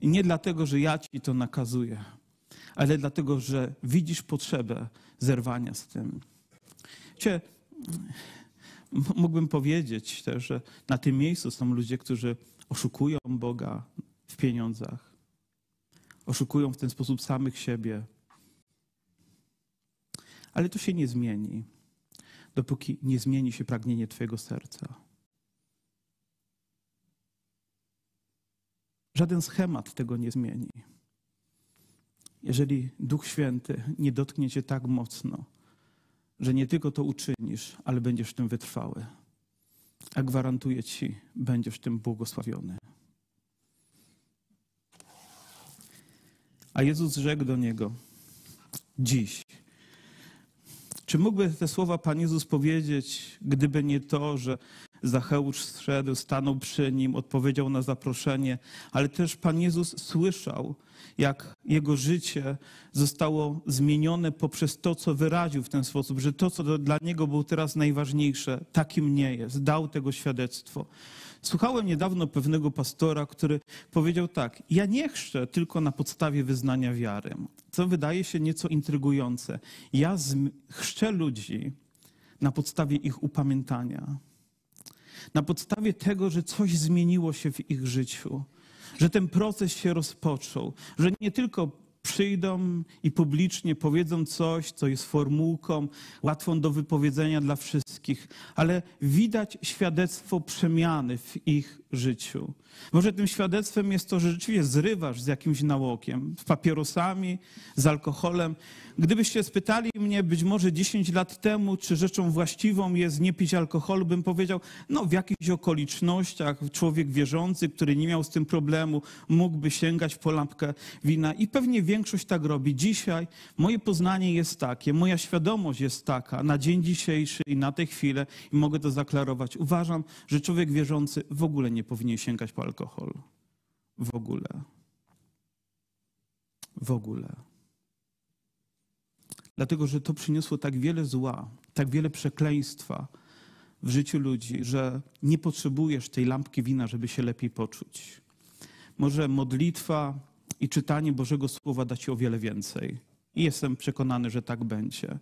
I nie dlatego, że ja Ci to nakazuję, ale dlatego, że widzisz potrzebę zerwania z tym. Cie, mógłbym powiedzieć też, że na tym miejscu są ludzie, którzy oszukują Boga w pieniądzach. Oszukują w ten sposób samych siebie. Ale to się nie zmieni, dopóki nie zmieni się pragnienie Twojego serca. Żaden schemat tego nie zmieni. Jeżeli Duch Święty nie dotknie cię tak mocno, że nie tylko to uczynisz, ale będziesz w tym wytrwały. A gwarantuję ci, będziesz tym błogosławiony. A Jezus rzekł do niego: Dziś. Czy mógłby te słowa Pan Jezus powiedzieć, gdyby nie to, że Zacheusz zszedł, stanął przy nim, odpowiedział na zaproszenie, ale też Pan Jezus słyszał, jak jego życie zostało zmienione poprzez to, co wyraził w ten sposób, że to, co dla niego było teraz najważniejsze, takim nie jest. Dał tego świadectwo. Słuchałem niedawno pewnego pastora, który powiedział tak: Ja nie chrzczę tylko na podstawie wyznania wiary, co wydaje się nieco intrygujące. Ja chrzczę ludzi na podstawie ich upamiętania na podstawie tego, że coś zmieniło się w ich życiu, że ten proces się rozpoczął, że nie tylko przyjdą i publicznie powiedzą coś, co jest formułką łatwą do wypowiedzenia dla wszystkich, ale widać świadectwo przemiany w ich życiu. Może tym świadectwem jest to, że rzeczywiście zrywasz z jakimś nałokiem, z papierosami, z alkoholem. Gdybyście spytali mnie być może 10 lat temu, czy rzeczą właściwą jest nie pić alkoholu, bym powiedział, no w jakichś okolicznościach człowiek wierzący, który nie miał z tym problemu, mógłby sięgać po lampkę wina i pewnie większość tak robi. Dzisiaj moje poznanie jest takie, moja świadomość jest taka na dzień dzisiejszy i na tę chwilę i mogę to zaklarować. Uważam, że człowiek wierzący w ogóle nie powinien sięgać po alkohol. W ogóle. W ogóle. Dlatego, że to przyniosło tak wiele zła, tak wiele przekleństwa w życiu ludzi, że nie potrzebujesz tej lampki wina, żeby się lepiej poczuć. Może modlitwa i czytanie Bożego Słowa da ci o wiele więcej. I jestem przekonany, że tak będzie.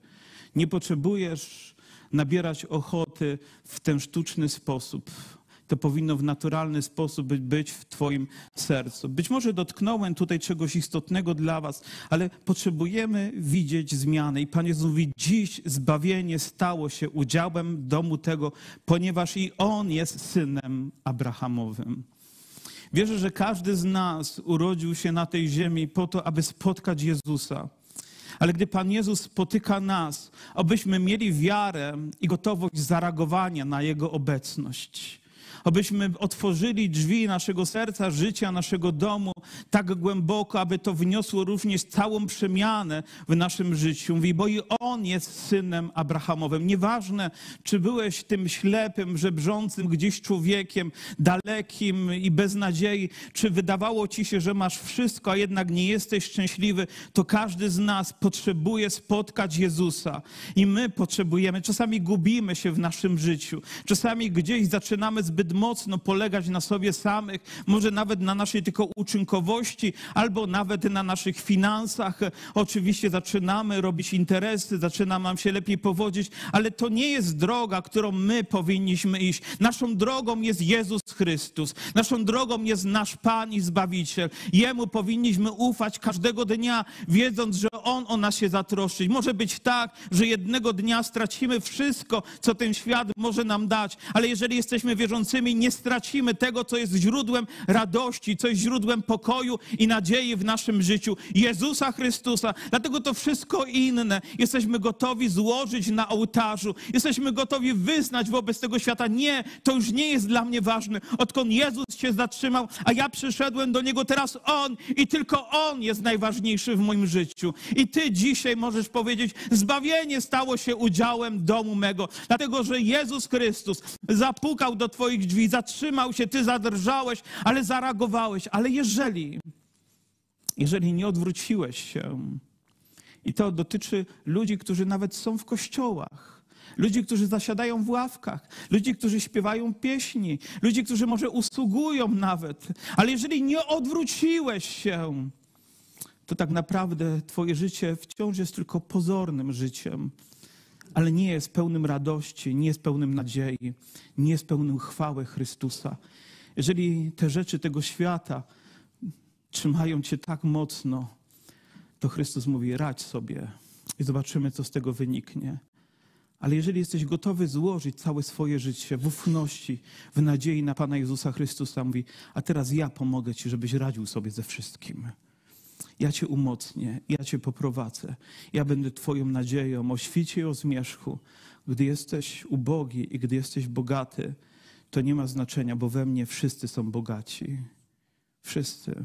Nie potrzebujesz nabierać ochoty w ten sztuczny sposób, to powinno w naturalny sposób być w Twoim sercu. Być może dotknąłem tutaj czegoś istotnego dla Was, ale potrzebujemy widzieć zmiany. I Pan Jezus mówi, dziś zbawienie stało się udziałem domu tego, ponieważ i On jest synem Abrahamowym. Wierzę, że każdy z nas urodził się na tej ziemi po to, aby spotkać Jezusa. Ale gdy Pan Jezus spotyka nas, abyśmy mieli wiarę i gotowość zareagowania na Jego obecność abyśmy otworzyli drzwi naszego serca, życia, naszego domu tak głęboko, aby to wniosło również całą przemianę w naszym życiu. Mówi, bo i On jest synem Abrahamowym. Nieważne, czy byłeś tym ślepym, żebrzącym gdzieś człowiekiem, dalekim i bez nadziei, czy wydawało ci się, że masz wszystko, a jednak nie jesteś szczęśliwy, to każdy z nas potrzebuje spotkać Jezusa. I my potrzebujemy, czasami gubimy się w naszym życiu, czasami gdzieś zaczynamy zbyt mocno polegać na sobie samych, może nawet na naszej tylko uczynkowości, albo nawet na naszych finansach. Oczywiście zaczynamy robić interesy, zaczyna nam się lepiej powodzić, ale to nie jest droga, którą my powinniśmy iść. Naszą drogą jest Jezus Chrystus. Naszą drogą jest nasz Pan i Zbawiciel. Jemu powinniśmy ufać każdego dnia, wiedząc, że On o nas się zatroszczy. Może być tak, że jednego dnia stracimy wszystko, co ten świat może nam dać, ale jeżeli jesteśmy wierzącymi, nie stracimy tego, co jest źródłem radości, co jest źródłem pokoju i nadziei w naszym życiu. Jezusa Chrystusa. Dlatego to wszystko inne jesteśmy gotowi złożyć na ołtarzu. Jesteśmy gotowi wyznać wobec tego świata. Nie, to już nie jest dla mnie ważne. Odkąd Jezus się zatrzymał, a ja przyszedłem do Niego, teraz On i tylko On jest najważniejszy w moim życiu. I Ty dzisiaj możesz powiedzieć, zbawienie stało się udziałem domu mego. Dlatego, że Jezus Chrystus zapukał do Twoich drzwi, zatrzymał się, ty zadrżałeś, ale zareagowałeś. Ale jeżeli, jeżeli nie odwróciłeś się, i to dotyczy ludzi, którzy nawet są w kościołach, ludzi, którzy zasiadają w ławkach, ludzi, którzy śpiewają pieśni, ludzi, którzy może usługują nawet, ale jeżeli nie odwróciłeś się, to tak naprawdę Twoje życie wciąż jest tylko pozornym życiem ale nie jest pełnym radości, nie jest pełnym nadziei, nie jest pełnym chwały Chrystusa. Jeżeli te rzeczy tego świata trzymają cię tak mocno, to Chrystus mówi: radź sobie i zobaczymy, co z tego wyniknie. Ale jeżeli jesteś gotowy złożyć całe swoje życie w ufności, w nadziei na Pana Jezusa Chrystusa, mówi: A teraz ja pomogę Ci, żebyś radził sobie ze wszystkim. Ja Cię umocnię, ja Cię poprowadzę. Ja będę Twoją nadzieją o świcie i o zmierzchu. Gdy jesteś ubogi i gdy jesteś bogaty, to nie ma znaczenia, bo we mnie wszyscy są bogaci. Wszyscy.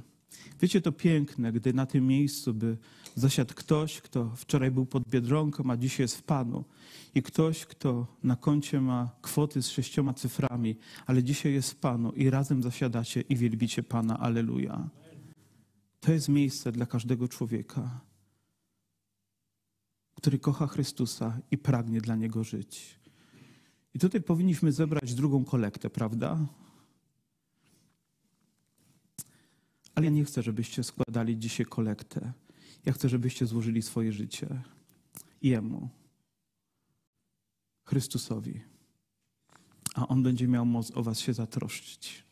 Wiecie, to piękne, gdy na tym miejscu by zasiadł ktoś, kto wczoraj był pod Biedronką, a dzisiaj jest w Panu. I ktoś, kto na koncie ma kwoty z sześcioma cyframi, ale dzisiaj jest w Panu i razem zasiadacie i wielbicie Pana. Aleluja. To jest miejsce dla każdego człowieka, który kocha Chrystusa i pragnie dla Niego żyć. I tutaj powinniśmy zebrać drugą kolektę, prawda? Ale ja nie chcę, żebyście składali dzisiaj kolektę. Ja chcę, żebyście złożyli swoje życie Jemu, Chrystusowi. A On będzie miał moc o Was się zatroszczyć.